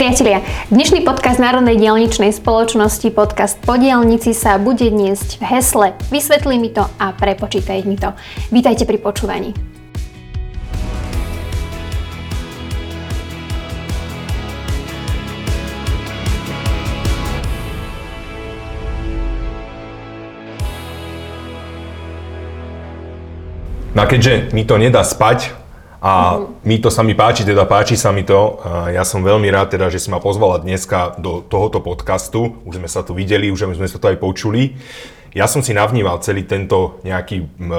Priatelia, dnešný podcast Národnej dielničnej spoločnosti, podcast Podielnici sa bude dniesť v hesle Vysvetlí mi to a prepočítaj mi to. Vítajte pri počúvaní. No a keďže mi to nedá spať, a mi to sa mi páči, teda páči sa mi to. Ja som veľmi rád teda, že si ma pozvala dneska do tohoto podcastu. Už sme sa tu videli, už sme sa to aj počuli. Ja som si navnímal celý tento nejaký m,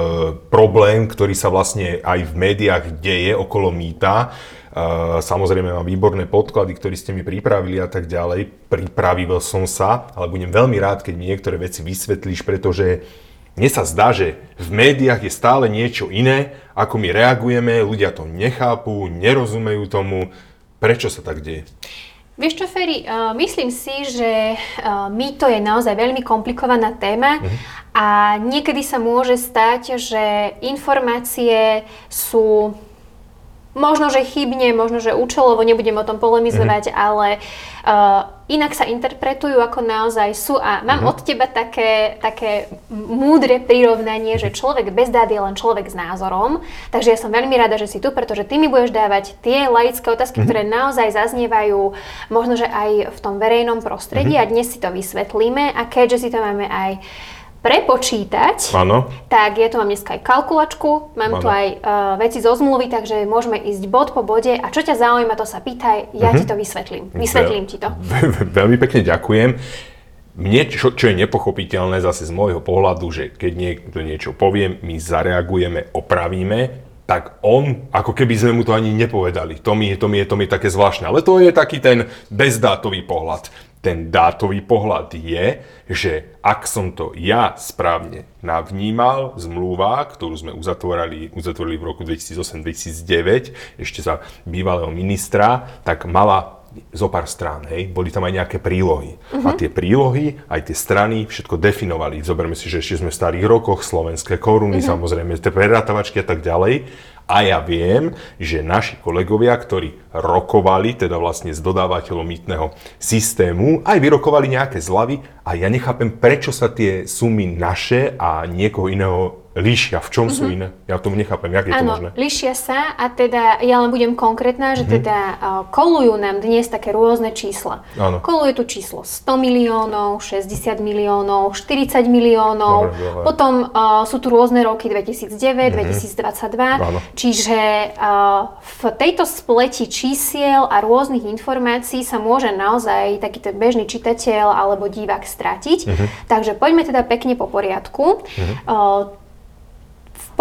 problém, ktorý sa vlastne aj v médiách deje okolo mýta. Uh, samozrejme mám výborné podklady, ktoré ste mi pripravili a tak ďalej. Pripravil som sa, ale budem veľmi rád, keď mi niektoré veci vysvetlíš, pretože mne sa zdá, že v médiách je stále niečo iné, ako my reagujeme, ľudia to nechápu, nerozumejú tomu. Prečo sa tak deje? Vieš čo, Ferry, uh, myslím si, že uh, mýto je naozaj veľmi komplikovaná téma uh-huh. a niekedy sa môže stať, že informácie sú Možno, že chybne, možno, že účelovo, nebudem o tom polemizovať, mm-hmm. ale uh, inak sa interpretujú ako naozaj sú. A mám mm-hmm. od teba také, také múdre prirovnanie, že človek bez dát je len človek s názorom. Takže ja som veľmi rada, že si tu, pretože ty mi budeš dávať tie laické otázky, mm-hmm. ktoré naozaj zaznievajú možno, že aj v tom verejnom prostredí mm-hmm. a dnes si to vysvetlíme. A keďže si to máme aj prepočítať, ano. tak ja tu mám dneska aj kalkulačku, mám ano. tu aj uh, veci zo zmluvy, takže môžeme ísť bod po bode a čo ťa zaujíma, to sa pýtaj, ja uh-huh. ti to vysvetlím. Vysvetlím ti to. Veľmi pekne ďakujem. Mne, čo, čo je nepochopiteľné zase z môjho pohľadu, že keď niekto niečo povie, my zareagujeme, opravíme, tak on, ako keby sme mu to ani nepovedali. To mi, to mi, je, to mi je také zvláštne. Ale to je taký ten bezdátový pohľad ten dátový pohľad je, že ak som to ja správne navnímal, zmluva, ktorú sme uzatvorili, uzatvorili v roku 2008-2009, ešte za bývalého ministra, tak mala zo pár strán, hej, boli tam aj nejaké prílohy. Uh-huh. A mhm. tie prílohy, aj tie strany, všetko definovali. Zoberme si, že ešte sme v starých rokoch, slovenské koruny, uh-huh. samozrejme, tie prerátavačky a tak ďalej. A ja viem, že naši kolegovia, ktorí rokovali, teda vlastne s dodávateľom mýtneho systému, aj vyrokovali nejaké zlavy a ja nechápem, prečo sa tie sumy naše a niekoho iného líšia? V čom sú mhm. iné? Ja tomu nechápem, jak je ano, to možné? líšia sa a teda ja len budem konkrétna, že mm-hmm. teda uh, kolujú nám dnes také rôzne čísla. Ano. Koluje tu číslo 100 miliónov, 60 miliónov, 40 miliónov, dobre, dobre. potom uh, sú tu rôzne roky 2009, mm-hmm. 2022, ano. čiže uh, v tejto spleti čísiel a rôznych informácií sa môže naozaj taký ten bežný čitateľ alebo divák stratiť. Takže poďme teda pekne po poriadku. Mm-hmm.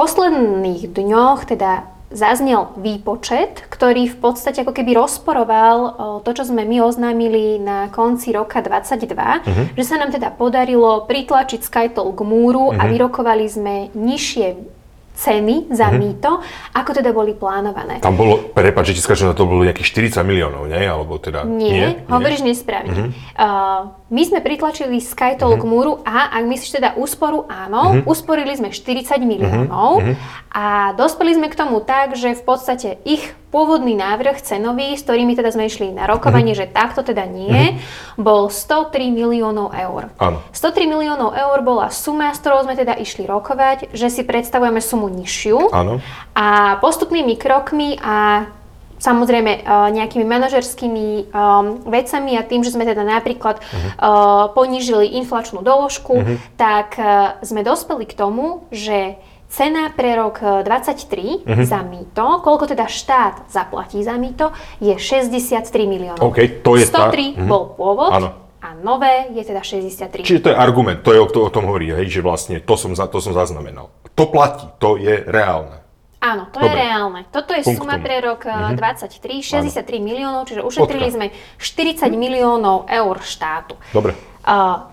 Posledných dňoch teda zaznel výpočet, ktorý v podstate ako keby rozporoval to, čo sme my oznámili na konci roka 22, uh-huh. Mhm. že sa nám teda podarilo pritlačiť SkyToll k múru uh-huh. a mhm. vyrokovali sme nižšie ceny za mm-hmm. mýto, ako teda boli plánované. Tam bolo, prepáč, že ti skáčem, to bolo nejakých 40 miliónov, nie? Alebo teda, nie, nie? hovoríš nesprávne. Mm-hmm. Uh, my sme pritlačili SkyToll mm-hmm. k múru a ak myslíš teda úsporu, áno, mm-hmm. usporili sme 40 miliónov mm-hmm. a dospeli sme k tomu tak, že v podstate ich pôvodný návrh cenový, s ktorými teda sme išli na rokovanie, mm-hmm. že takto teda nie, mm-hmm. bol 103 miliónov eur. Áno. 103 miliónov eur bola suma, s ktorou sme teda išli rokovať, že si predstavujeme sumu nižšiu. Áno. A postupnými krokmi a samozrejme uh, nejakými manažerskými um, vecami a tým, že sme teda napríklad uh-huh. uh, ponížili inflačnú doložku, uh-huh. tak sme dospeli k tomu, že Cena pre rok 23 uh-huh. Mhm. za mýto, koľko teda štát zaplatí za mýto, je 63 miliónov. OK, to je 103 tá... uh-huh. bol pôvod. Áno. A nové je teda 63. Čiže to je argument, to je o, to, o tom hovorí, hej, že vlastne to som, za, to som zaznamenal. To platí, to je reálne. Áno, to Dobre. je reálne. Toto je Punktum. suma pre rok uh-huh. 23, 63 Áno. miliónov, čiže ušetrili Potka. sme 40 miliónov eur štátu. Dobre. Uh,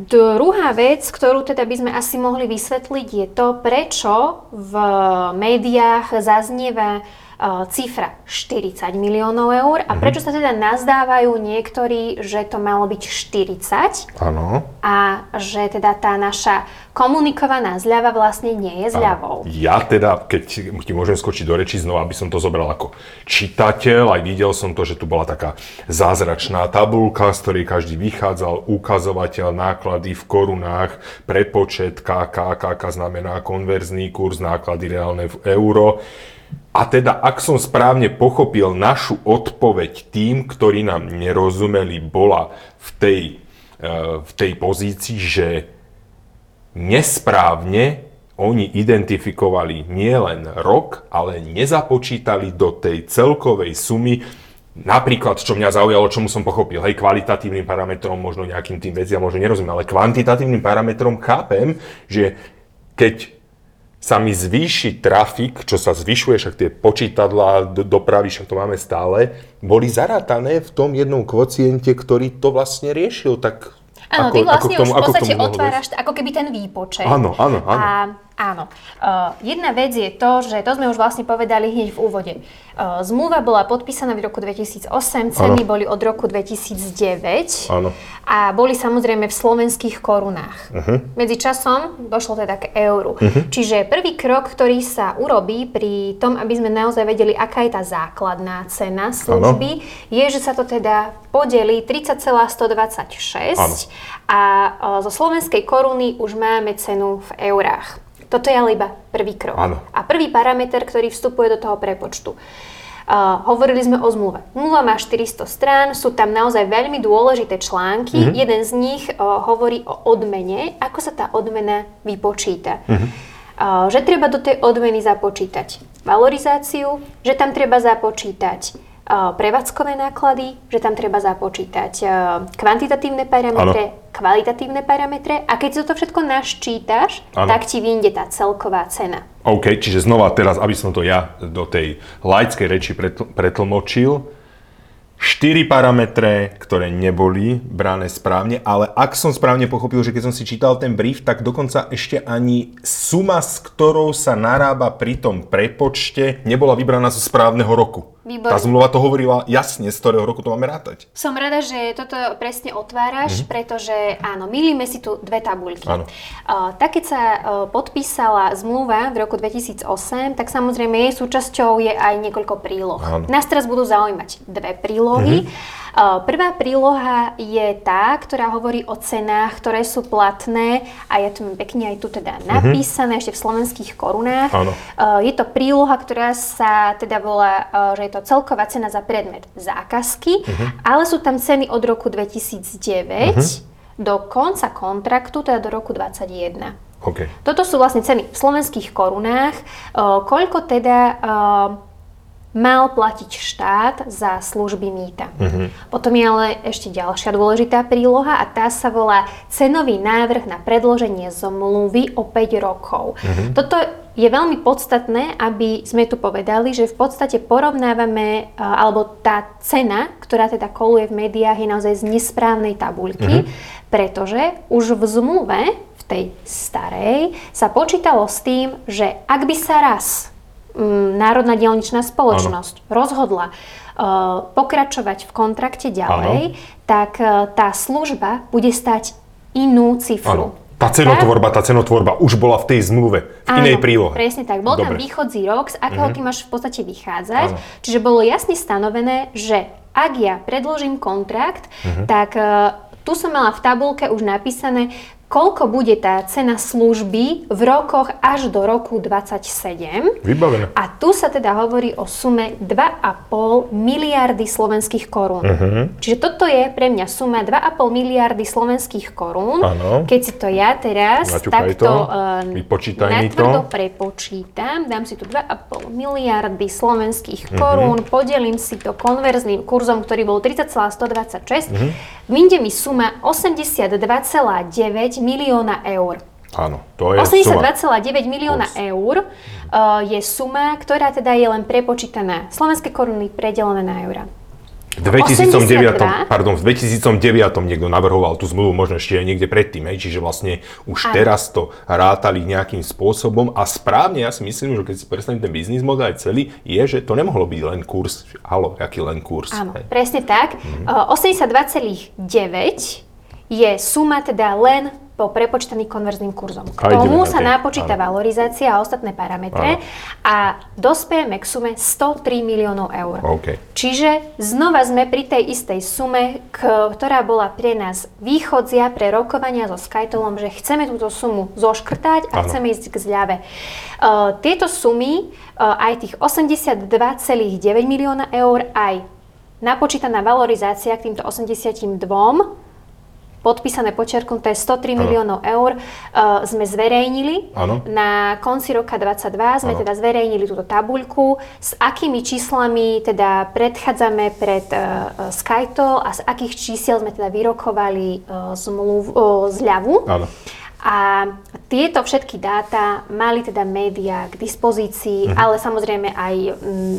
Druhá vec, ktorú teda by sme asi mohli vysvetliť, je to, prečo v médiách zaznieva uh, cifra 40 miliónov eur. A prečo sa teda nazdávajú niektorí, že to malo byť 40? Áno. A že teda tá naša komunikovaná zľava vlastne nie je zľavou. Ja teda, keď ti môžem skočiť do reči znova, aby som to zobral ako čitateľ, aj videl som to, že tu bola taká zázračná tabulka, z ktorej každý vychádzal, ukazovateľ náklady v korunách, prepočet KK, znamená konverzný kurz, náklady reálne v euro. A teda, ak som správne pochopil našu odpoveď tým, ktorí nám nerozumeli, bola v tej, eh, v tej pozícii, že nesprávne oni identifikovali nielen rok, ale nezapočítali do tej celkovej sumy Napríklad, čo mňa zaujalo, čomu som pochopil, hej, kvalitatívnym parametrom, možno nejakým tým veciam, možno nerozumiem, ale kvantitatívnym parametrom chápem, že keď sa mi zvýši trafik, čo sa zvyšuje, však tie počítadlá, do, dopravy, však to máme stále, boli zarátané v tom jednom kvociente, ktorý to vlastne riešil, tak Áno, ty vlastne ako tomu, už v podstate otváraš ako keby ten výpočet. Áno, áno, áno. A áno. Uh, jedna vec je to, že to sme už vlastne povedali hneď v úvode. Uh, zmluva bola podpísaná v roku 2008, ceny Áno. boli od roku 2009 Áno. a boli samozrejme v slovenských korunách. Uh-huh. Medzi časom došlo teda k euru. Uh-huh. Čiže prvý krok, ktorý sa urobí pri tom, aby sme naozaj vedeli, aká je tá základná cena služby, je, že sa to teda podelí 30,126 Áno. a o, zo slovenskej koruny už máme cenu v eurách. Toto je ale iba prvý krok. Áno. A prvý parameter, ktorý vstupuje do toho prepočtu. Uh, hovorili sme o zmluve. Zmluva má 400 strán, sú tam naozaj veľmi dôležité články. Mhm. Mm-hmm. Jeden z nich uh, hovorí o odmene, ako sa tá odmena vypočíta. Mhm. Mm-hmm. Že treba do tej odmeny započítať valorizáciu, že tam treba započítať prevádzkové náklady, že tam treba započítať uh, kvantitatívne parametre, kvalitatívne parametre a keď si to všetko naščítaš, Áno. tak ti vyjde tá celková cena. OK, čiže znova teraz, aby som to ja do tej laickej reči pretl- pretlmočil, štyri parametre, ktoré neboli brané správne, ale ak som správne pochopil, že keď som si čítal ten brief, tak dokonca ešte ani suma, s ktorou sa narába pri tom prepočte, nebola vybraná zo správneho roku. Výborne. Tá zmluva to hovorila jasne, z ktorého roku to máme rátať. Som rada, že toto presne otváraš, Mhm. mm-hmm. pretože áno, milíme si tu dve tabuľky. Áno. Uh, tak keď sa uh, podpísala zmluva v roku 2008, tak samozrejme jej súčasťou je aj niekoľko príloh. Áno. Nás teraz budú zaujímať dve prílohy. Mm-hmm. Prvá príloha je tá, ktorá hovorí o cenách, ktoré sú platné a je to pekne aj tu teda napísané ešte v slovenských korunách. Áno. Je to príloha, ktorá sa teda volá, že je to celková cena za predmet zákazky, ale sú tam ceny od roku 2009 do konca kontraktu, teda do roku 2021. OK. Toto sú vlastne ceny v slovenských korunách. Koľko teda mal platiť štát za služby mýta. Potom je ale ešte ďalšia dôležitá príloha a tá sa volá cenový návrh na predloženie zmluvy o 5 rokov. Toto je veľmi podstatné, aby sme tu povedali, že v podstate porovnávame, a, alebo tá cena, ktorá teda koluje v médiách, je naozaj z nesprávnej tabuľky, pretože už v zmluve, v tej starej, sa počítalo s tým, že ak by sa raz Národná dielničná spoločnosť rozhodla uh, pokračovať v kontrakte ďalej, tak uh, tá služba bude stať inú cifru. Áno. Tá cenotvorba, tá cenotvorba už bola v tej zmluve, v inej prílohe. presne tak. Bol tam Dobre. východzí rok, z akého ty máš v podstate vychádzať. Áno. Čiže bolo jasne stanovené, že ak ja predložím kontrakt, tak uh, tu som mala v tabulke už napísané, koľko bude tá cena služby v rokoch až do roku 27. Vybavené. A tu sa teda hovorí o sume 2,5 miliardy slovenských korún. Čiže toto je pre mňa suma 2,5 miliardy slovenských korún. Áno. Keď si to ja teraz Naťukaj takto to, eh, natvrdo to. prepočítam, dám si tu 2,5 miliardy slovenských korún, podelím si to konverzným kurzom, ktorý bol 30,126, vyjde mi suma 82,9 milióna eur. Áno, to je suma. 82,9 milióna Plus. eur uh, je suma, ktorá teda je len prepočítaná slovenské koruny predelené na eura. V 2009, 82? pardon, v 2009 niekto navrhoval tú zmluvu, možno ešte aj niekde predtým, hej, čiže vlastne už Áno. teraz to rátali nejakým spôsobom a správne, ja si myslím, že keď si predstavím ten biznis model aj celý, je, že to nemohlo byť len kurz, halo, aký len kurz. Áno, hej. presne tak. Mhm. Uh, 82,9 je suma teda len po prepočtaný konverzným kurzom. K tomu sa napočíta áno. valorizácia a ostatné parametre a dospejeme k sume 103 miliónov eur. OK. Čiže znova sme pri tej istej sume, ktorá bola pre nás východzia pre rokovania so Skytolom, že chceme túto sumu zoškrtať a Áno. chceme ísť k zľave. Uh, tieto sumy, uh, aj tých 82,9 milióna eur, aj napočítaná valorizácia k týmto 82 podpísané, počerknuté 103 Áno. miliónov eur uh, sme zverejnili. Áno. Na konci roka 22 sme Áno. teda zverejnili túto tabuľku, s akými číslami teda predchádzame pred uh, Skyto a z akých čísiel sme teda vyrokovali uh, zmluv, uh, zľavu. Áno. A tieto všetky dáta mali teda médiá k dispozícii, Mhm. ale samozrejme aj mm,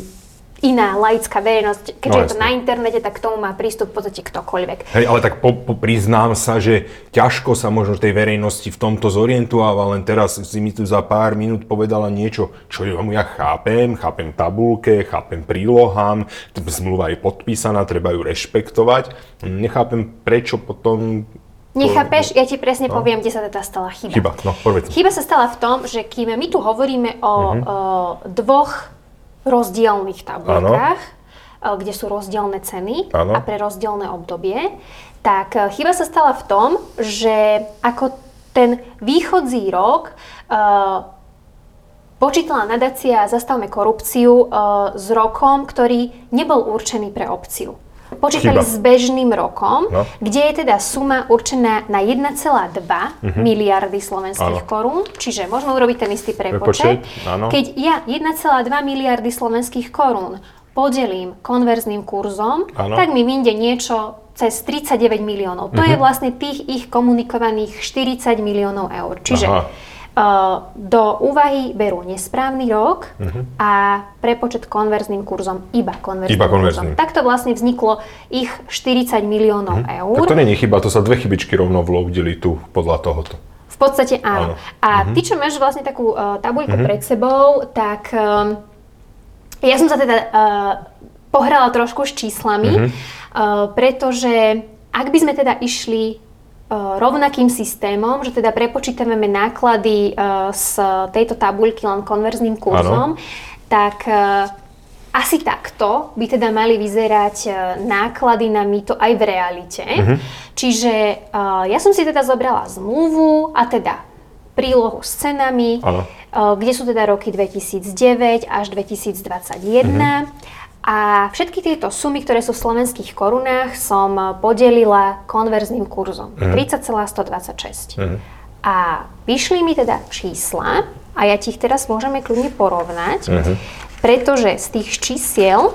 iná laická verejnosť, keďže No, je to na internete, tak k tomu má prístup v podstate ktokoľvek. Hej, ale tak po, po, priznám sa, že ťažko sa možno tej verejnosti v tomto zorientováva, len teraz si mi tu za pár minút povedala niečo, čo ja ja chápem, chápem tabulke, chápem prílohám, zmluva je podpísaná, treba ju rešpektovať. Nechápem, prečo potom... Nechápeš? Ja ti presne poviem, kde sa teda stala chyba. No. Chyba, no, povedz. Chyba sa stala v tom, že kým my tu hovoríme o, Mhm. o dvoch rozdielných tabulkách, e, kde sú rozdielne ceny Áno. a pre rozdielne obdobie, tak e, chyba sa stala v tom, že ako ten východzí rok e, počítala nadácia Zastavme korupciu e, s rokom, ktorý nebol určený pre opciu. Počítali Chyba. s bežným rokom, No. kde je teda suma určená na 1,2 miliardy slovenských Mhm. Áno. korún, čiže môžeme urobiť ten istý prepočet. Keď ja 1,2 miliardy slovenských korún podelím konverzným kurzom, Áno. tak mi vyjde niečo cez 39 miliónov. To je Mhm. vlastne tých ich komunikovaných 40 miliónov eur. Čiže Aha. Do úvahy berú nesprávny rok a prepočet konverzným kurzom iba konverzným Iba kurzom. konverzným. Takto vlastne vzniklo ich 40 miliónov eur. Tak to je chyba, to sa dve chybičky rovno vloudili tu podľa tohoto. V podstate áno. Áno. A ty, čo máš vlastne takú uh, tabuľku pred sebou, tak um, ja som sa teda uh, pohrala trošku s číslami, uh, pretože ak by sme teda išli rovnakým systémom, že teda prepočítavame náklady uh, z tejto tabuľky len konverzným kurzom, tak uh, asi takto by teda mali vyzerať e, náklady na mýto aj v realite. Čiže e, ja som si teda zobrala zmluvu a teda prílohu s cenami, Áno. e, kde sú teda roky 2009 až 2021. A všetky tieto sumy, ktoré sú v slovenských korunách, som podelila konverzným kurzom. 30,126. A vyšli mi teda čísla a ja ti ich teraz môžeme kľudne porovnať, pretože z tých čísiel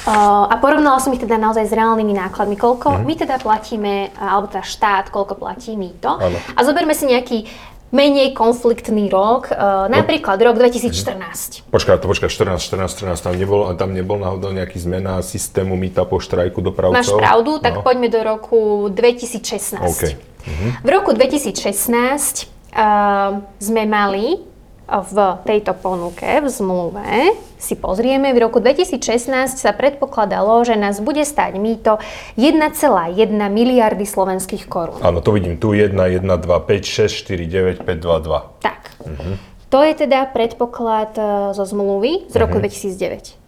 Uh, a porovnala som ich teda naozaj s reálnymi nákladmi, koľko my teda platíme, alebo teda štát, koľko platí mýto. Áno. A zoberme si nejaký menej konfliktný rok, uh, napríklad rok 2014. Počkaj, to počkaj, 14, 14, 14, tam nebol, tam nebol náhodou nejaký zmena systému mýta po štrajku dopravcov? Máš pravdu, tak No. poďme do roku 2016. OK. V roku 2016 uh, sme mali v tejto ponuke, v zmluve, si pozrieme, v roku 2016 sa predpokladalo, že nás bude stáť mýto 1,1 miliardy slovenských korún. Áno, to vidím tu 1, 1, 2, 5, 6, 4, 9, 5, 2, 2. Tak. To je teda predpoklad e, zo zmluvy z roku 2009.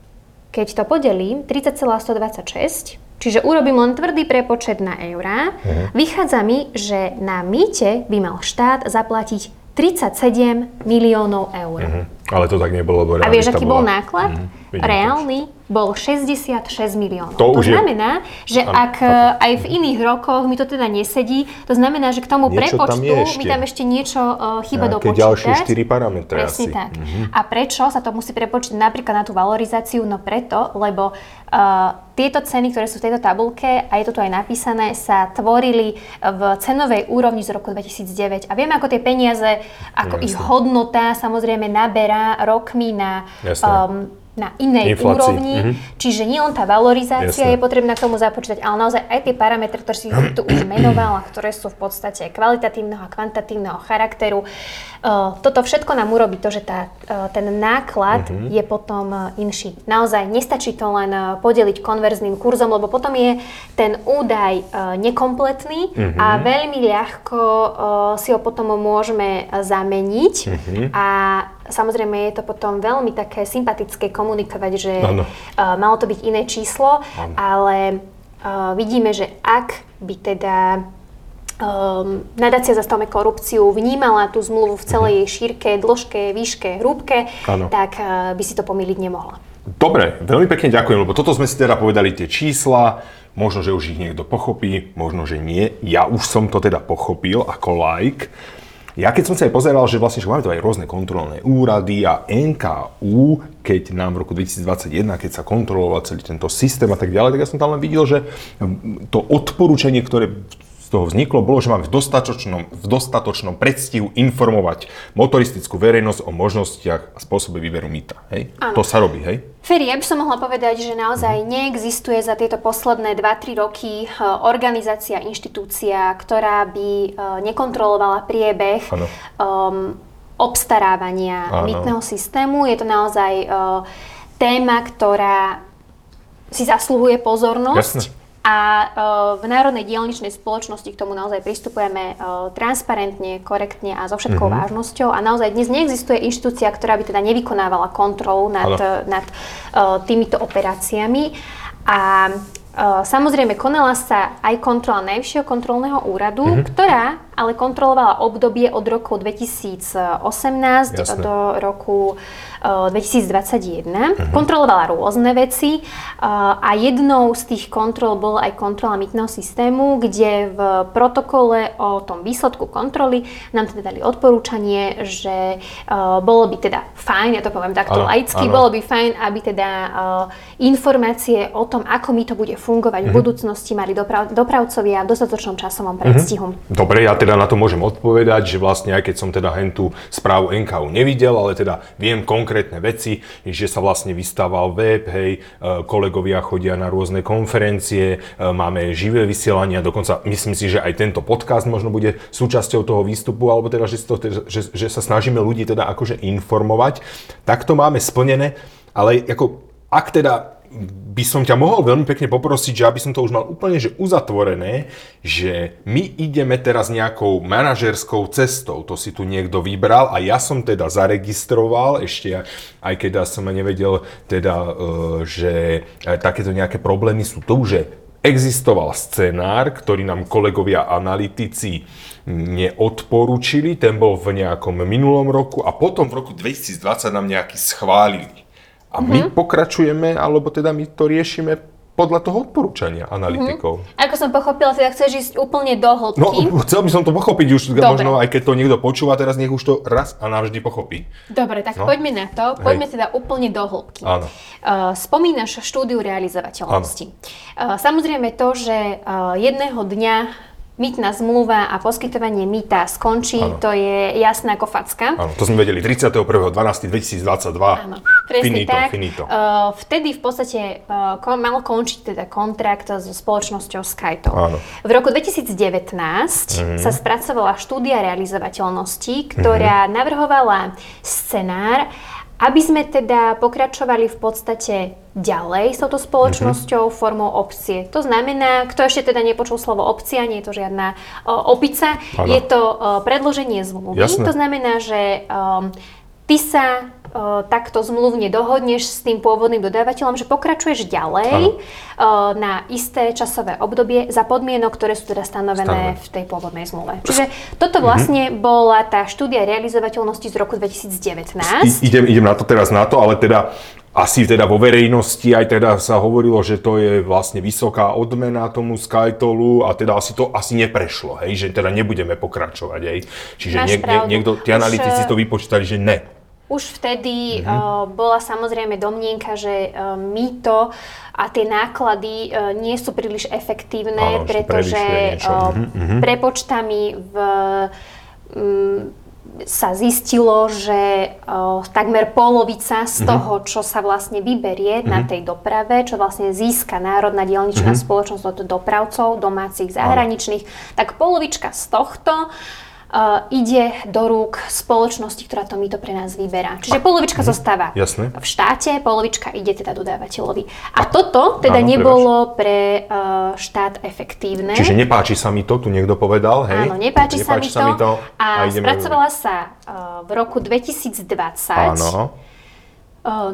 Keď to podelím, 30,126, čiže urobím len tvrdý prepočet na eurá, vychádza mi, že na mýte by mal štát zaplatiť 37 miliónov eur. Hm, Ale to tak nebolo, lebo A vieš, aký bol bola- náklad? Mhm, vidím, Reálny bol 66 miliónov. To je- znamená, že Áno, ak e, aj v iných rokoch mi to teda nesedí, to znamená, že k tomu Niečo tam prepočtu je mi tam ešte niečo uh, chyba dopočítať. ďalšie štyri parametre Presne asi. Mhm. tak. A prečo sa to musí prepočítať napríklad na tú valorizáciu? No preto, lebo uh, tieto ceny, ktoré sú v tejto tabulke, a je to tu aj napísané, sa tvorili v cenovej úrovni z roku 2009. A vieme, ako tie peniaze, ako Jasné. ich hodnota samozrejme naberá rokmi na Jasné. um, na inej Inflácii, úrovni, mhm. čiže nie len tá valorizácia Jasné. je potrebná k tomu započítať, ale naozaj aj tie parametre, ktoré si tu už menovala, ktoré sú v podstate kvalitatívneho a kvantitatívneho charakteru. Toto všetko nám urobí to, že tá, ten náklad Mhm. je potom inší. Naozaj nestačí to len podeliť konverzným kurzom, lebo potom je ten údaj nekompletný Mhm. a veľmi ľahko si ho potom môžeme zameniť Mhm. a samozrejme je to potom veľmi také sympatické komunikovať, že uh, malo to byť iné číslo, ale uh, vidíme, že ak by teda um, nadácia Zastavme korupciu vnímala tú zmluvu v celej jej šírke, dĺžke, výške, hrúbke, Áno. tak uh, by si to pomýliť nemohla. Dobre, veľmi pekne ďakujem, lebo toto sme si teda povedali tie čísla, možno, že už ich niekto pochopí, možno, že nie. Ja už som to teda pochopil ako like. Ja keď som sa aj pozeral, že vlastne že máme tu aj rôzne kontrolné úrady a NKU, keď nám v roku 2021, keď sa kontroloval celý tento systém a tak ďalej, tak ja som tam len videl, že to odporúčanie, ktoré toho vzniklo, bolo, že máme v dostatočnom, v dostatočnom predstihu informovať motoristickú verejnosť o možnostiach a spôsobe výberu mýta. Hej? Áno. To sa robí, hej? Feri, ja by som mohla povedať, že naozaj neexistuje za tieto posledné 2-3 roky e, organizácia, inštitúcia, ktorá by e, nekontrolovala priebeh Áno. um, obstarávania Áno. mýtneho systému. Je to naozaj e, téma, ktorá si zasluhuje pozornosť. Jasné. A e, v Národnej dielničnej spoločnosti k tomu naozaj pristupujeme e, transparentne, korektne a so všetkou Mhm. vážnosťou. A naozaj dnes neexistuje inštitúcia, ktorá by teda nevykonávala kontrolu nad, Áno. nad e, týmito operáciami. A samozrejme konala sa aj kontrola Najvyššieho kontrolného úradu, Mhm. ktorá ale kontrolovala obdobie od roku 2018 Jasné. do roku 2021. Mhm. Kontrolovala rôzne veci e, a jednou z tých kontrol bola aj kontrola mýtneho systému, kde v protokole o tom výsledku kontroly nám teda dali odporúčanie, že e, bolo by teda fajn, ja to poviem takto Áno, laicky, áno. bolo by fajn, aby teda informácie o tom, ako mi to bude fungovať Mhm. v budúcnosti, mali doprav- dopravcovia v dostatočnom časovom Mhm. predstihu. Dobre, ja teda na to môžem odpovedať, že vlastne aj keď som teda hentú správu NKU nevidel, ale teda viem konkrétne veci, že sa vlastne vystával web, hej, e, kolegovia chodia na rôzne konferencie, e, máme živé vysielania, dokonca myslím si, že aj tento podcast možno bude súčasťou toho výstupu, alebo teda, že, to, teda- že, že sa snažíme ľudí teda akože informovať. Tak to máme splnené, ale ako, ak teda by som ťa mohol veľmi pekne poprosiť, že aby som to už mal úplne že uzatvorené, že my ideme teraz nejakou manažerskou cestou, to si tu niekto vybral a ja som teda zaregistroval, ešte aj keď som nevedel teda, e, že takéto nejaké problémy sú. Tu, že existoval scenár, ktorý nám kolegovia analytici neodporúčili, ten bol v nejakom minulom roku a potom v roku 2020 nám nejaký schválili. A my Mhm. pokračujeme, alebo teda my to riešime podľa toho odporúčania analytikov. Ako som pochopila, teda chceš ísť úplne do No, hĺbky. chcel by som to pochopiť už, Dobre. možno aj keď to niekto počúva, teraz nech už to raz a navždy pochopí. Dobre, tak No. poďme na to. Poďme teda úplne do hĺbky. Áno. Uh, spomínaš štúdiu realizovateľnosti. Uh, samozrejme to, že uh, jedného dňa mýtna zmluva a poskytovanie mýta skončí, Áno. to je jasné ako facka. Áno, to sme vedeli 31.12.2022. Áno, presne finito, tak. finito. Uh, vtedy v podstate uh, kon, mal končiť teda kontrakt so spoločnosťou. Áno. V roku 2019 sa spracovala štúdia realizovateľnosti, ktorá navrhovala scenár, aby sme teda pokračovali v podstate ďalej s touto spoločnosťou formou opcie. To znamená, kto ešte teda nepočul slovo opcia, nie je to žiadna o, opica, Áno. je to o, predloženie zmluvy. Jasné. To znamená, že um, ty sa uh, takto zmluvne dohodneš s tým pôvodným dodávateľom, že pokračuješ ďalej uh, na isté časové obdobie za podmienok, ktoré sú teda stanovené Stanovené. v tej pôvodnej zmluve. Čiže toto vlastne bola tá štúdia realizovateľnosti z roku 2019. I, idem, idem na to teraz na to, ale teda asi teda vo verejnosti aj teda sa hovorilo, že to je vlastne vysoká odmena tomu Skytolu a teda asi to asi neprešlo, hej, že teda nebudeme pokračovať, hej. Čiže Máš nie, nie, niekto, tí analytici to vypočítali, že ne. Už vtedy Mhm. uh, bola samozrejme domnienka, že uh, mýto a tie náklady uh, nie sú príliš efektívne, Áno, že pretože uh, Mhm, prepočtami v um, sa zistilo, že uh, takmer polovica z toho, čo sa vlastne vyberie na tej doprave, čo vlastne získa Národná dielničná spoločnosť od dopravcov domácich, zahraničných, tak polovička z tohto ide do rúk spoločnosti, ktorá to mýto pre nás vyberá. Čiže polovička zostáva Jasné. v štáte, polovička ide teda dodávateľovi. A toto teda Áno, nebolo pre uh, štát efektívne. Čiže nepáči sa mi to, tu niekto povedal, hej? Áno, nepáči, sa, mi to. A, ideme- spracovala sa uh, v roku 2020 Áno.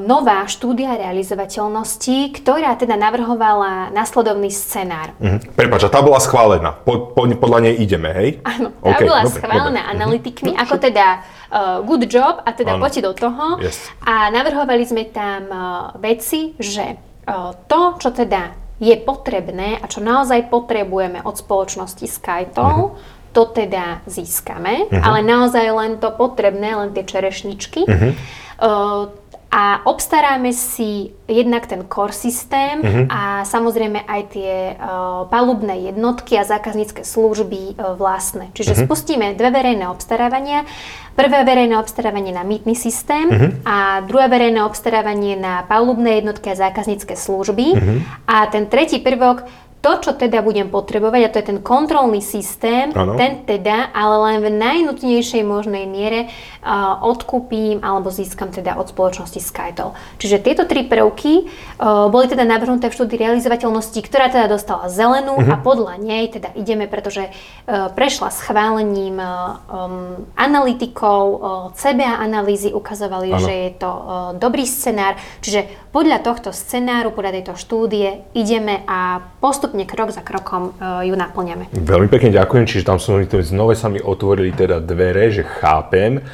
Nová štúdia realizovateľnosti, ktorá teda navrhovala nasledovný scenár. Mhm. Prepáč, a tá bola schválená. Po, po, podľa nej ideme, hej? Áno, tá OK, bola dobre, schválená dobre. analytikmi ako teda uh, good job a teda Áno. poďte do toho. Yes. A navrhovali sme tam uh, veci, že uh, to, čo teda je potrebné a čo naozaj potrebujeme od spoločnosti Skytol, Mhm. to teda získame, ale naozaj len to potrebné, len tie čerešničky. Mhm. Uh, a obstaráme si jednak ten core systém Mhm. a samozrejme aj tie uh, palubné jednotky a zákaznícke služby uh, vlastné. Čiže Mhm. spustíme dve verejné obstarávania. Prvé verejné obstarávanie na mýtny systém Mhm. a druhé verejné obstarávanie na palubné jednotky a zákaznícke služby. Mhm. A ten tretí prvok to, čo teda budem potrebovať, a to je ten kontrolný systém, Áno. ten teda, ale len v najnutnejšej možnej miere uh, odkúpim alebo získam teda od spoločnosti Skytol. Čiže tieto tri prvky uh, boli teda navrhnuté v štúdii realizovateľnosti, ktorá teda dostala zelenú a podľa nej teda ideme, pretože uh, prešla schválením uh, um, analytikov, uh, CBA analýzy ukazovali, Áno. že je to uh, dobrý scenár, čiže podľa tohto scenáru, podľa tejto štúdie ideme a postupne krok za krokom uh, ju naplňame. Veľmi pekne ďakujem, čiže tam som znova sa mi otvorili teda dvere, že chápem.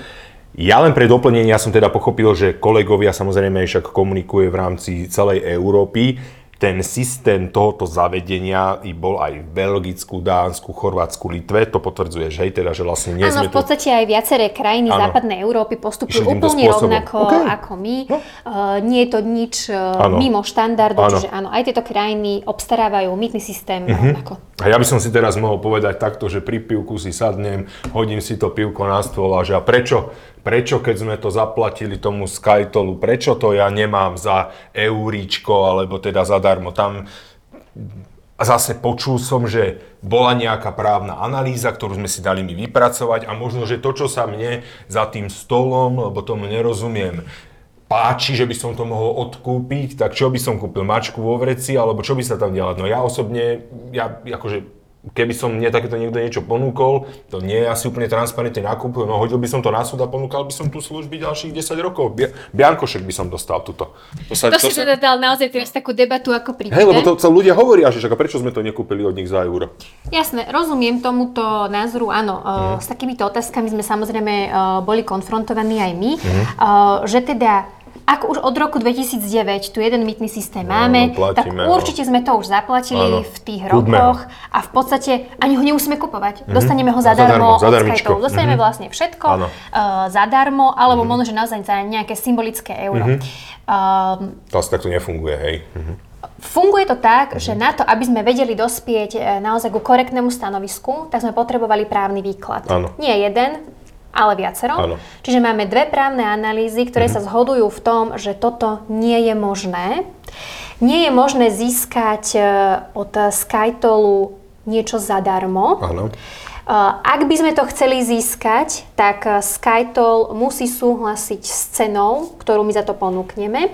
Ja len pre doplnenie, ja som teda pochopil, že kolegovia samozrejme však komunikuje v rámci celej Európy. Ten systém tohoto zavedenia i bol aj v Belgicku, Dánsku, Chorvátsku, Litve. To potvrdzuje, že hej, teda, že vlastne nie Áno, v podstate aj viaceré krajiny Áno. západnej Európy postupujú úplne spôsobom. rovnako OK. ako my. Uh, nie je to nič uh, Áno. mimo štandardu, Áno. čiže áno, aj tieto krajiny obstarávajú mýtny systém Mhm. rovnako. A ja by som si teraz mohol povedať takto, že pri pivku si sadnem, hodím si to pivko na stôl a že a prečo, prečo keď sme to zaplatili tomu Skytolu, prečo to ja nemám za euríčko alebo teda zadarmo. Tam zase počul som, že bola nejaká právna analýza, ktorú sme si dali mi vypracovať a možno, že to, čo sa mne za tým stolom, lebo tomu nerozumiem, páči, že by som to mohol odkúpiť, tak čo by som kúpil? Mačku vo vreci, alebo čo by sa tam dialo? No ja osobne, ja akože keby som mne takéto niekto niečo ponúkol, to nie je asi úplne transparentný nákup, no hodil by som to na súd a ponúkal by som tu služby ďalších 10 rokov. Bia- Biankošek by som dostal tuto. To sa, To si teda dal naozaj teraz takú debatu ako pri Hej, lebo to sa ľudia hovoria, že a prečo sme to nekúpili od nich za euro? Jasné, rozumiem tomuto názoru, áno. Uh, s takýmito otázkami sme samozrejme uh, boli konfrontovaní aj my, uh, že teda ak už od roku 2009 tu jeden mýtny systém máme, tak platíme ho. určite sme to už zaplatili Áno. v tých. Mhm. rokoch a v podstate ani ho nemusíme kupovať. Dostaneme ho Zadarmo, zadarmo, od. Dostaneme vlastne všetko Áno. uh, zadarmo, alebo možno, že naozaj za nejaké symbolické euro. Um, To asi takto nefunguje, hej. Mhm. Funguje to Mhm. tak, že na to, aby sme vedeli dospieť e, naozaj ku korektnému stanovisku, tak sme potrebovali právny výklad. Áno. Nie jeden, ale viacero. Áno. Čiže máme dve právne analýzy, ktoré sa zhodujú v tom, že toto nie je možné. Nie je možné získať e, od Skytolu niečo zadarmo. Áno. Uh, Ak by sme to chceli získať, tak uh, Skytol musí súhlasiť s cenou, ktorú my za to ponúkneme.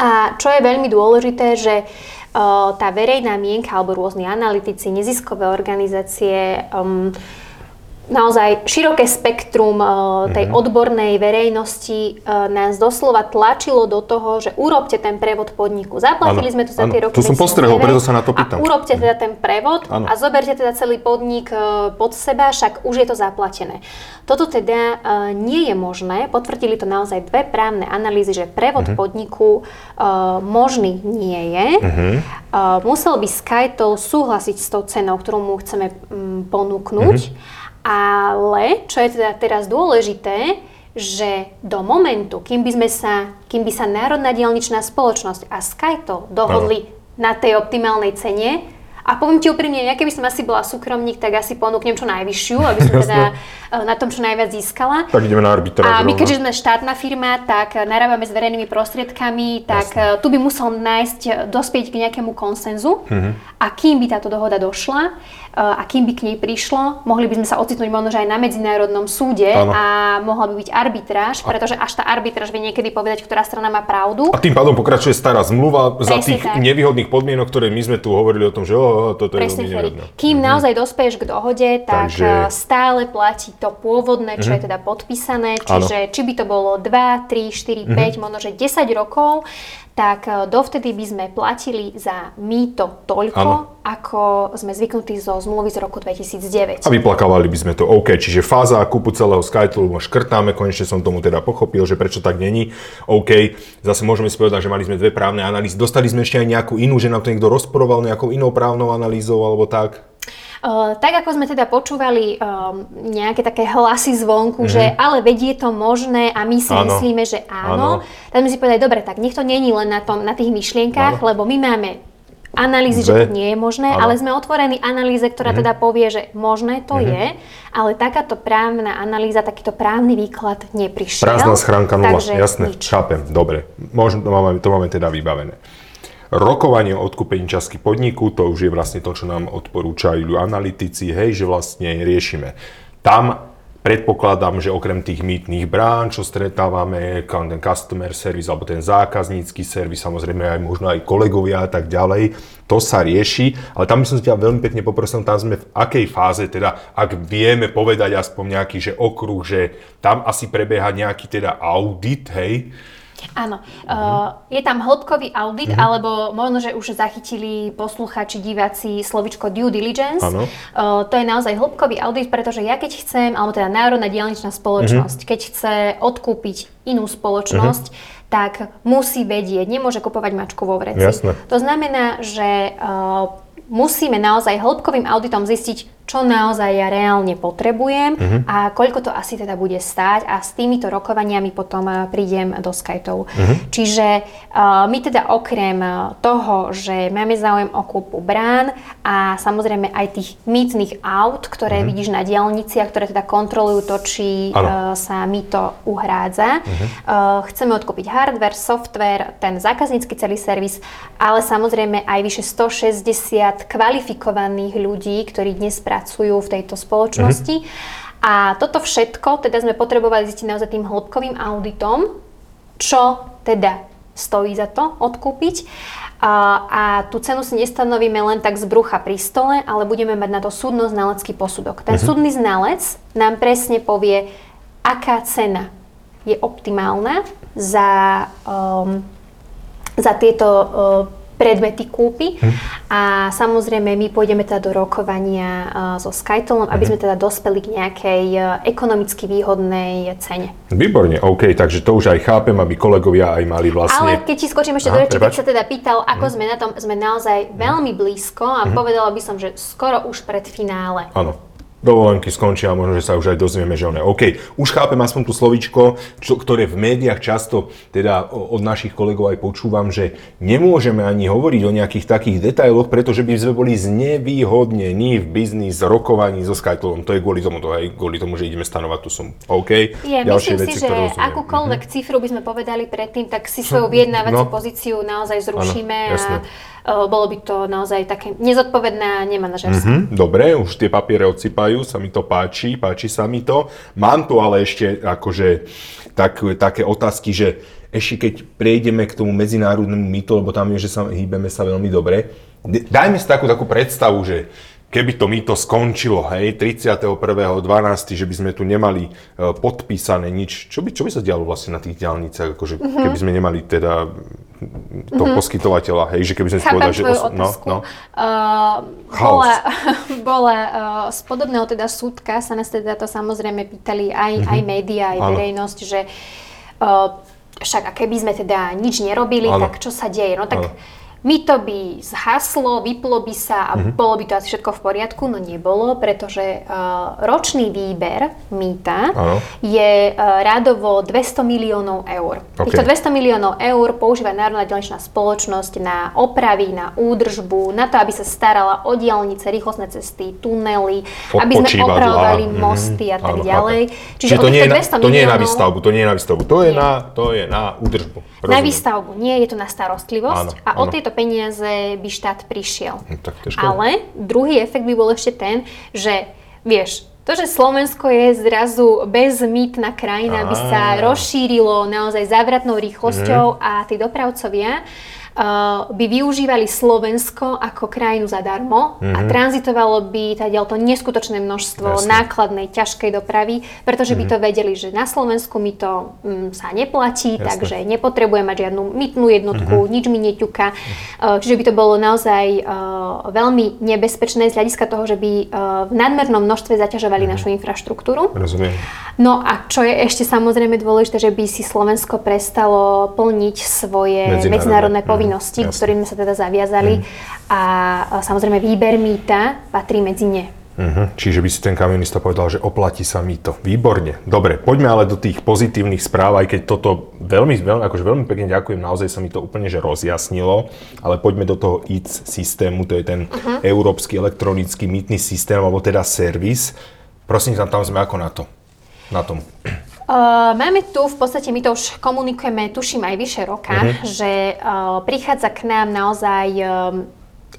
A čo je veľmi dôležité, že tá verejná mienka alebo rôzni analytici, neziskové organizácie, um, naozaj široké spektrum uh, tej odbornej verejnosti uh, nás doslova tlačilo do toho, že urobte ten prevod podniku. Zaplatili Áno, sme to za áno. tie roky. To som postrehol, 2009 preto sa na to pýtam. A urobte teda ten prevod Áno. a zoberte teda celý podnik uh, pod seba, však už je to zaplatené. Toto teda nie je možné, potvrdili to naozaj dve právne analýzy, že prevod podniku uh, možný nie je. Uh, musel by Skytol súhlasiť s tou cenou, ktorú mu chceme mm, ponúknuť. Ale, čo je teda teraz dôležité, že do momentu, kým by, sme sa, kým by sa Národná dielničná spoločnosť a Skytol dohodli na tej optimálnej cene, A poviem ti úprimne, ja keby som asi bola súkromník, tak asi ponúknem čo najvyššiu, aby som teda e, na tom čo najviac získala. Tak ideme na arbitráž. A my rovno. keďže sme štátna firma, tak narábame s verejnými prostriedkami, tak Jasné. e, tu by musel nájsť, dospieť k nejakému konsenzu. Mhm. A kým by táto dohoda došla a kým by k nej prišlo, mohli by sme sa ocitnúť možno aj na medzinárodnom súde Áno. a mohla by byť arbitráž, pretože až tá arbitráž vie niekedy povedať, ktorá strana má pravdu. A tým pádom pokračuje stará zmluva za Presne tých tak. nevýhodných podmienok, ktoré my sme tu hovorili o tom, že oh, toto je Presne, veľmi Ferry. nevhodné. Kým naozaj dospeješ k dohode, tak Takže- Takže... stále platí to pôvodné, čo je teda podpísané. Čiže či by to bolo 2, 3, 4, 5, možno že 10 rokov, tak e, dovtedy by sme platili za mýto toľko, Áno. Ako sme zvyknutí zo zmluvy z roku 2009. A vyplakávali by sme to OK, čiže fáza kúpu celého Skytulu škrtáme, konečne som tomu teda pochopil, že prečo tak není. OK, zase môžeme si povedať, že mali sme dve právne analýzy. Dostali sme ešte aj nejakú inú, že nám to niekto rozporoval nejakou inou právnou analýzou alebo tak. Uh, tak ako sme teda počúvali um, nejaké také hlasy zvonku, že ale vedie to možné a my si Mhm. Áno. myslíme, že áno, Áno. tak sme si povedali, dobre, tak nech to není len na, tom, na tých myšlienkách, Áno. lebo my máme analýzy, že to nie je možné, Áno. ale sme otvorení analýze, ktorá Mhm. teda povie, že možné to je, ale takáto právna analýza, takýto právny výklad neprišiel. Prázdna schránka nula, takže jasné, nič. chápem, dobre. Možno to máme, to máme teda vybavené. Rokovanie o odkúpení časti podniku, to už je vlastne to, čo nám odporúčajú analytici, hej, že vlastne riešime. Tam predpokladám, že okrem tých mýtnych brán, čo stretávame, ten customer service alebo ten zákaznícky servis, samozrejme aj možno aj kolegovia a tak ďalej, to sa rieši, ale tam by som ťa veľmi pekne poprosil, tam sme v akej fáze, teda ak vieme povedať aspoň nejaký že okruh, že tam asi prebieha nejaký teda audit, hej, Áno. Uh, je tam hĺbkový audit, alebo možno, že už zachytili posluchači, diváci slovičko due diligence. Uh, to je naozaj hĺbkový audit, pretože ja keď chcem, alebo teda Národná diaľničná spoločnosť, Mhm. keď chce odkúpiť inú spoločnosť, tak musí vedieť, nemôže kupovať mačku vo vreci. Jasné. To znamená, že uh, musíme naozaj hĺbkovým auditom zistiť, čo naozaj ja reálne potrebujem Mhm. a koľko to asi teda bude stáť a s týmito rokovaniami potom eh, prídem do Skytov. Mhm. Čiže uh, my teda okrem eh, toho, že máme záujem o kúpu brán a samozrejme aj tých mýtnych aut, ktoré vidíš na diálniciach, ktoré teda kontrolujú to, či uh, sa mi to uhrádza. Uh, chceme odkúpiť hardware, software, ten zákaznícky celý servis, ale samozrejme aj vyše 160 kvalifikovaných ľudí, ktorí dnes pracujú v tejto spoločnosti. A toto všetko teda sme potrebovali zistiť naozaj tým hĺbkovým auditom, čo teda stojí za to odkúpiť. A, a tú cenu si nestanovíme len tak z brucha pri stole, ale budeme mať na to súdno-znalecký posudok. Ten súdny znalec nám presne povie, aká cena je optimálna za, um, za tieto uh, predmety kúpy. A samozrejme my pôjdeme teda do rokovania uh, so Skytolom, aby sme teda dospeli k nejakej uh, ekonomicky výhodnej cene. Výborne, OK, takže to už aj chápem, aby kolegovia aj mali vlastne... Ale keď ti skočím ešte Aha, do reči, keď sa teda pýtal, ako sme na tom, sme naozaj veľmi blízko a povedala by som, že skoro už pred finále. Áno. Dovolenky skončia a možno, že sa už aj dozvieme, že one. OK, už chápem aspoň tú slovičko, čo, ktoré v médiách často teda od našich kolegov aj počúvam, že nemôžeme ani hovoriť o nejakých takých detailoch, pretože by sme boli znevýhodnení v biznis rokovaní so Skytolom. To je kvôli tomu, to aj kvôli tomu, že ideme stanovať tú sumu. OK, Je, myslím si, že rozumiem. Akúkoľvek cifru by sme povedali predtým, tak si svoju vyjednávaciu No. pozíciu naozaj zrušíme Áno, jasné. a bolo by to naozaj také nezodpovedné a nemanažerské. Hm, dobre, už tie papiere odsypajú, sa mi to páči, páči sa mi to. Mám tu ale ešte akože tak, také otázky, že ešte keď prejdeme k tomu medzinárodnému mýtu, lebo tam je, že sa hýbeme sa veľmi dobre, dajme si takú, takú predstavu, že keby to mýto skončilo, hej, 31.12., že by sme tu nemali e, podpísané nič, čo by, čo by sa dialo vlastne na tých diálniciach, akože Mhm. keby sme nemali teda toho poskytovateľa, hej, že keby sme si povedali, že... os- no, no. Uh, bola, bola uh, z podobného teda súdka sa nás teda to samozrejme pýtali aj, aj médiá, aj. Áno. verejnosť, že uh, však a keby sme teda nič nerobili, Áno. tak čo sa deje? No tak Áno. To by zhaslo, vyplo by sa a mm-hmm. bolo by to asi všetko v poriadku, no nebolo, pretože uh, ročný výber mýta ano. je uh, rádovo 200 miliónov eur. Okay. Týchto 200 miliónov eur používa Národná dielničná spoločnosť na opravy, na údržbu, na to, aby sa starala o diálnice, rýchlostné cesty, tunely, aby sme opravovali mm-hmm. mosty a tak ďalej. Čiže, Čiže to, nie je na, to nie je na výstavbu, to nie je na výstavbu, to je, na, to je na údržbu. Rozumiem. Na výstavbu, nie, je to na starostlivosť. Áno, a áno. o tejto peniaze by štát prišiel. No, tak Ale druhý efekt by bol ešte ten, že vieš, to, že Slovensko je zrazu bezmýtna krajina, by sa rozšírilo naozaj závratnou rýchlosťou mm. a tí dopravcovia by využívali Slovensko ako krajinu zadarmo mm-hmm. a mhm. tranzitovalo by teda to neskutočné množstvo Jasne. nákladnej, ťažkej dopravy, pretože mm-hmm. by mhm. to vedeli, že na Slovensku mi to mm, sa neplatí, Jasne. takže nepotrebujem mať žiadnu mytnú jednotku, mm-hmm. nič mi neťuka. Uh, čiže by to bolo naozaj uh, veľmi nebezpečné z hľadiska toho, že by uh, v nadmernom množstve zaťažovali mm-hmm. našu infraštruktúru. Rozumiem. No a čo je ešte samozrejme dôležité, že by si Slovensko prestalo plniť svoje medzinárodné, medzinárodné povinnosti povinnosti, mm, ktorým sme sa teda zaviazali mm. a, a samozrejme výber mýta patrí medzi ne. Uh-huh. Čiže by si ten kamionista povedal, že oplatí sa mýto. Výborne. Dobre, poďme ale do tých pozitívnych správ, aj keď toto veľmi, veľmi, akože veľmi pekne ďakujem, naozaj sa mi to úplne že rozjasnilo, ale poďme do toho IC systému, to je ten uh-huh. Európsky elektronický mýtny systém, alebo teda servis. Prosím, tam sme ako na to? Na tom. Uh, máme tu, v podstate my to už komunikujeme, tuším aj vyše roka, uh-huh. že uh, prichádza k nám naozaj um,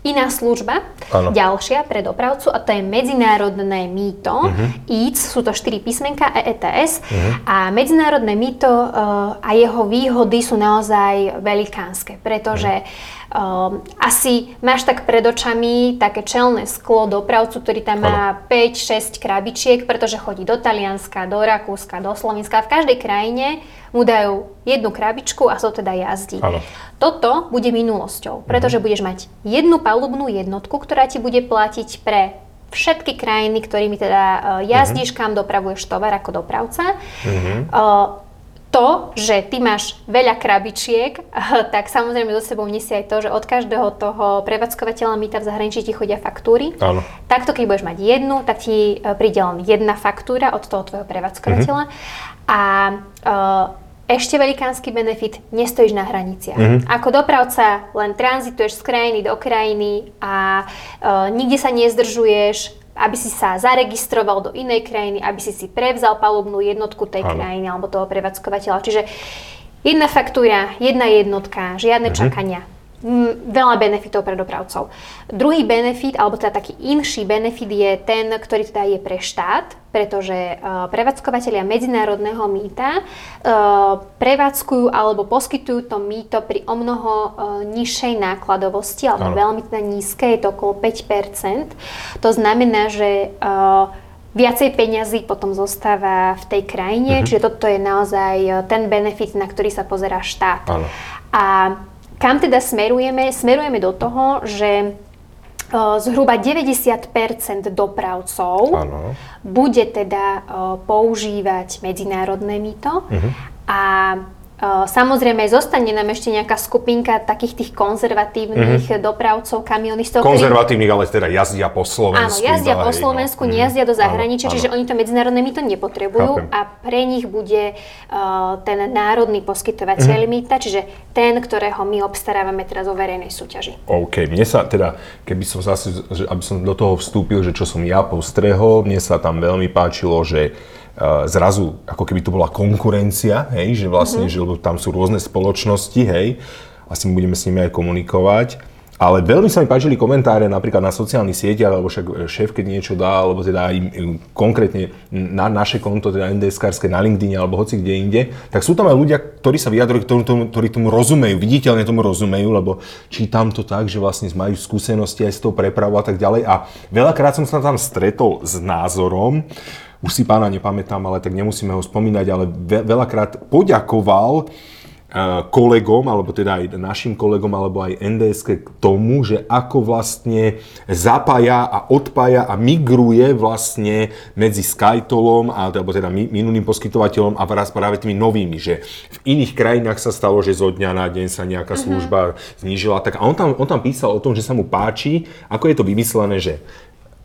iná služba, ano. ďalšia pre dopravcu a to je medzinárodné mýto. Uh-huh. EETS, sú to 4 písmenka, EETS uh-huh. Mhm. a medzinárodné mýto uh, a jeho výhody sú naozaj velikánske, pretože uh-huh Um, asi máš tak pred očami také čelné sklo dopravcu, ktorý tam má 5-6 krabičiek, pretože chodí do Talianska, do Rakúska, do Slovenska. V každej krajine mu dajú jednu krabičku a so teda jazdí. Ano. Toto bude minulosťou, pretože mhm. budeš mať jednu palubnú jednotku, ktorá ti bude platiť pre všetky krajiny, ktorými teda uh, jazdíš, uh-huh. kam dopravuješ tovar ako dopravca. Uh-huh. Uh, to, že ty máš veľa krabičiek, tak samozrejme so sebou nesie aj to, že od každého toho prevádzkovateľa mýta v zahraničí ti chodia faktúry. Áno. Takto, keď budeš mať jednu, tak ti e, príde len jedna faktúra od toho tvojho prevádzkovateľa. Mm-hmm. A uh, ešte velikánsky benefit, nestojíš na hraniciach. Mm-hmm. Ako dopravca len tranzituješ z krajiny do krajiny a uh, nikde sa nezdržuješ, aby si sa zaregistroval do inej krajiny, aby si si prevzal palubnú jednotku tej ano. krajiny alebo toho prevádzkovateľa. Čiže jedna faktúra, jedna jednotka, žiadne uh-huh. čakania veľa benefitov pre dopravcov. Druhý benefit, alebo teda taký inší benefit je ten, ktorý teda je pre štát, pretože uh, prevádzkovateľia medzinárodného mýta uh, prevádzkujú alebo poskytujú to mýto pri o mnoho uh, nižšej nákladovosti, alebo ano. veľmi teda nízke, je to okolo 5%. To znamená, že viacej peňazí potom zostáva v tej krajine, uh-huh. čiže toto je naozaj ten benefit, na ktorý sa pozerá štát. Ano. A kam teda smerujeme? Smerujeme do toho, že e, zhruba 90 dopravcov ano. bude teda e, používať medzinárodné mýto uh-huh. a Samozrejme, zostane nám ešte nejaká skupinka takých tých konzervatívnych mm-hmm. dopravcov, kamionistov. Konzervatívnych, ktorí... ale teda jazdia po Slovensku. Áno, jazdia po. Slovensku, no. nejazdia do zahraničia, áno, čiže áno. oni to medzinárodné mýto nepotrebujú Chápem. a pre nich bude uh, ten národný poskytovateľ mm-hmm. mýta, čiže ten, ktorého my obstarávame teraz o verejnej súťaži. OK, mne sa teda, keby som zase, aby som do toho vstúpil, že čo som ja postrehol, mne sa tam veľmi páčilo, že Eh, zrazu ako keby to bola konkurencia, hej, že vlastne, mm-hmm. že tam sú rôzne spoločnosti, hej, asi budeme s nimi aj komunikovať. Ale veľmi sa mi páčili komentáre napríklad na sociálnych sieťach, alebo však eh, šéf, keď niečo dá, alebo teda aj konkrétne na naše konto, teda nds na LinkedIn alebo hoci kde inde, tak sú tam aj ľudia, ktorí sa vyjadrujú, ktorí tomu, ktorí tomu rozumejú, viditeľne tomu rozumejú, lebo čítam to tak, že vlastne majú skúsenosti aj s tou prepravou a tak ďalej. A veľakrát som sa tam stretol s názorom, už si pána nepamätám, ale tak nemusíme ho spomínať, ale ve- veľakrát poďakoval kolegom, alebo teda aj našim kolegom, alebo aj NDS k tomu, že ako vlastne zapája a odpája a migruje vlastne medzi Skytolom, alebo teda minulým poskytovateľom a práve tými novými, že v iných krajinách sa stalo, že zo dňa na deň sa nejaká mhm. služba uh-huh. znížila. Tak a on tam, on tam písal o tom, že sa mu páči, ako je to vymyslené, že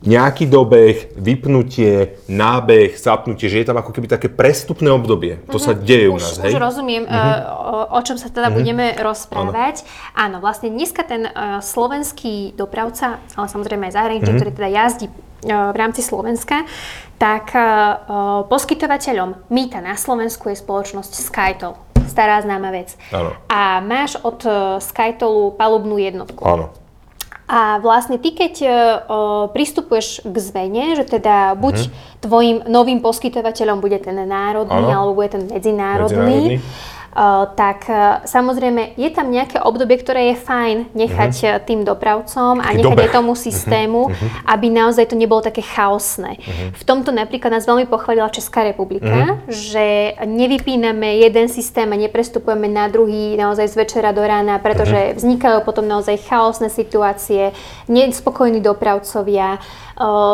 nejaký dobeh, vypnutie, nábeh, zapnutie, že je tam ako keby také prestupné obdobie. To mm-hmm. sa mhm. deje už, u nás, hej? Už rozumiem, mm-hmm. o, o čom sa teda mm-hmm. budeme rozprávať. Áno. Áno, vlastne dneska ten uh, slovenský dopravca, ale samozrejme aj zahraničný, mm-hmm. ktorý teda jazdí uh, v rámci Slovenska, tak uh, poskytovateľom mýta na Slovensku je spoločnosť Skytol. Stará známa vec. Áno. A máš od Skytolu palubnú jednotku. Áno. A vlastne ty, keď o, pristupuješ k zmene, že teda buď hmm. tvojim novým poskytovateľom bude ten národný, ano. alebo bude ten medzinárodný, medzinárodný tak uh, samozrejme je tam nejaké obdobie, ktoré je fajn nechať uh-huh. tým dopravcom a nechať aj tomu systému, uh-huh. aby naozaj to nebolo také chaosné. Uh-huh. V tomto napríklad nás veľmi pochválila Česká republika, uh-huh. že nevypíname jeden systém a neprestupujeme na druhý naozaj z večera do rána, pretože uh-huh. vznikajú potom naozaj chaosné situácie, nespokojní dopravcovia,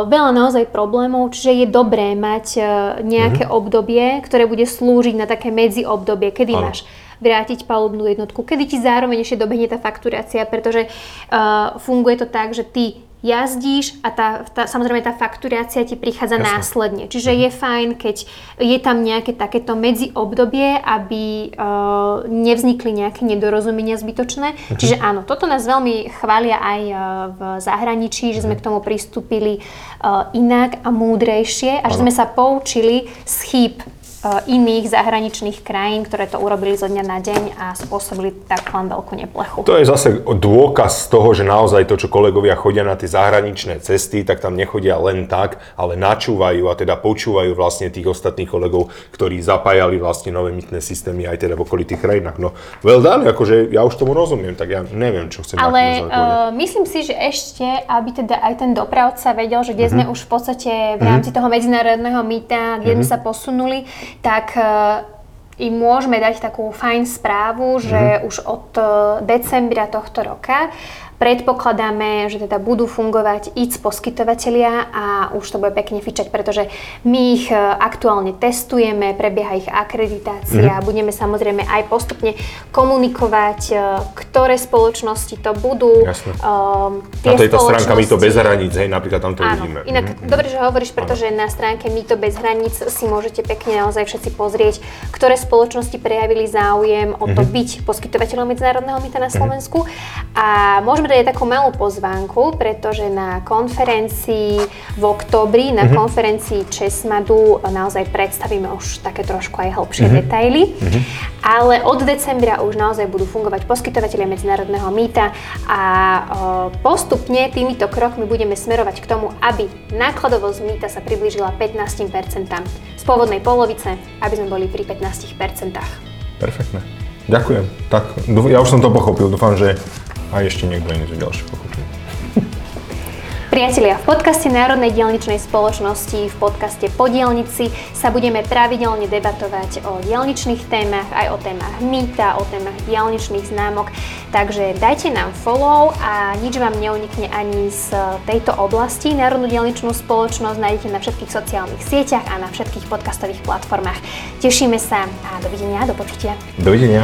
veľa naozaj problémov, čiže je dobré mať nejaké uh-huh. obdobie, ktoré bude slúžiť na také medziobdobie, kedy ano máš vrátiť palubnú jednotku, kedy ti zároveň ešte dobehne tá fakturácia, pretože uh, funguje to tak, že ty jazdíš a tá, tá, samozrejme tá fakturácia ti prichádza Jasne. následne. Čiže mhm. je fajn, keď je tam nejaké takéto medziobdobie, aby uh, nevznikli nejaké nedorozumenia zbytočné. Mhm. Čiže áno, toto nás veľmi chvália aj uh, v zahraničí, že sme mhm. k tomu pristúpili uh, inak a múdrejšie a že sme sa poučili z chýb Eh, iných zahraničných krajín, ktoré to urobili zo dňa na deň a spôsobili tak len veľkú neplechu. To je zase dôkaz toho, že naozaj to, čo kolegovia chodia na tie zahraničné cesty, tak tam nechodia len tak, ale načúvajú a teda počúvajú vlastne tých ostatných kolegov, ktorí zapájali vlastne nové mytné systémy aj teda v okolitých krajinách. No, well done, akože ja už tomu rozumiem, tak ja neviem, čo chcem Ale uh, myslím si, že ešte, aby teda aj ten dopravca vedel, že kde mm-hmm. sme už v podstate v rámci mm-hmm. toho medzinárodného mýta, kde mm-hmm. sme sa posunuli, tak e, im môžeme dať takú fajn správu, že mm-hmm. už od e, decembra tohto roka Predpokladáme, že teda budú fungovať IC poskytovateľia a už to bude pekne fičať, pretože my ich e, aktuálne testujeme, prebieha ich akreditácia, mm-hmm. budeme samozrejme aj postupne komunikovať, e, ktoré spoločnosti to budú. Jasne. Tie na tejto stránka My to bez hraníc, hej, napríklad tam to Áno, vidíme. Inak mm-hmm. dobre, že hovoríš, pretože Áno. na stránke My to bez hraníc si môžete pekne naozaj všetci pozrieť, ktoré spoločnosti prejavili záujem o to mm-hmm. byť poskytovateľom medzinárodného mýta na mhm. Slovensku. Mm-hmm. A môžeme dať takú malú pozvánku, pretože na konferencii v oktobri, na mm-hmm. konferencii Česmadu naozaj predstavíme už také trošku aj hĺbšie mm-hmm. detaily. Mm-hmm. Ale od decembra už naozaj budú fungovať poskytovateľia medzinárodného mýta a o, postupne týmito krokmi budeme smerovať k tomu, aby nákladovosť mýta sa priblížila 15% z pôvodnej polovice, aby sme boli pri 15%. Perfektné. Ďakujem. Tak, ja už som to pochopil. Dúfam, že a ešte niekto iný to ďalšie pochopí. Priatelia, v podcaste Národnej dielničnej spoločnosti, v podcaste Podielnici sa budeme pravidelne debatovať o dielničných témach, aj o témach mýta, o témach dielničných známok. Takže dajte nám follow a nič vám neunikne ani z tejto oblasti. Národnú dielničnú spoločnosť nájdete na všetkých sociálnych sieťach a na všetkých podcastových platformách. Tešíme sa a dovidenia, do počutia. Dovidenia.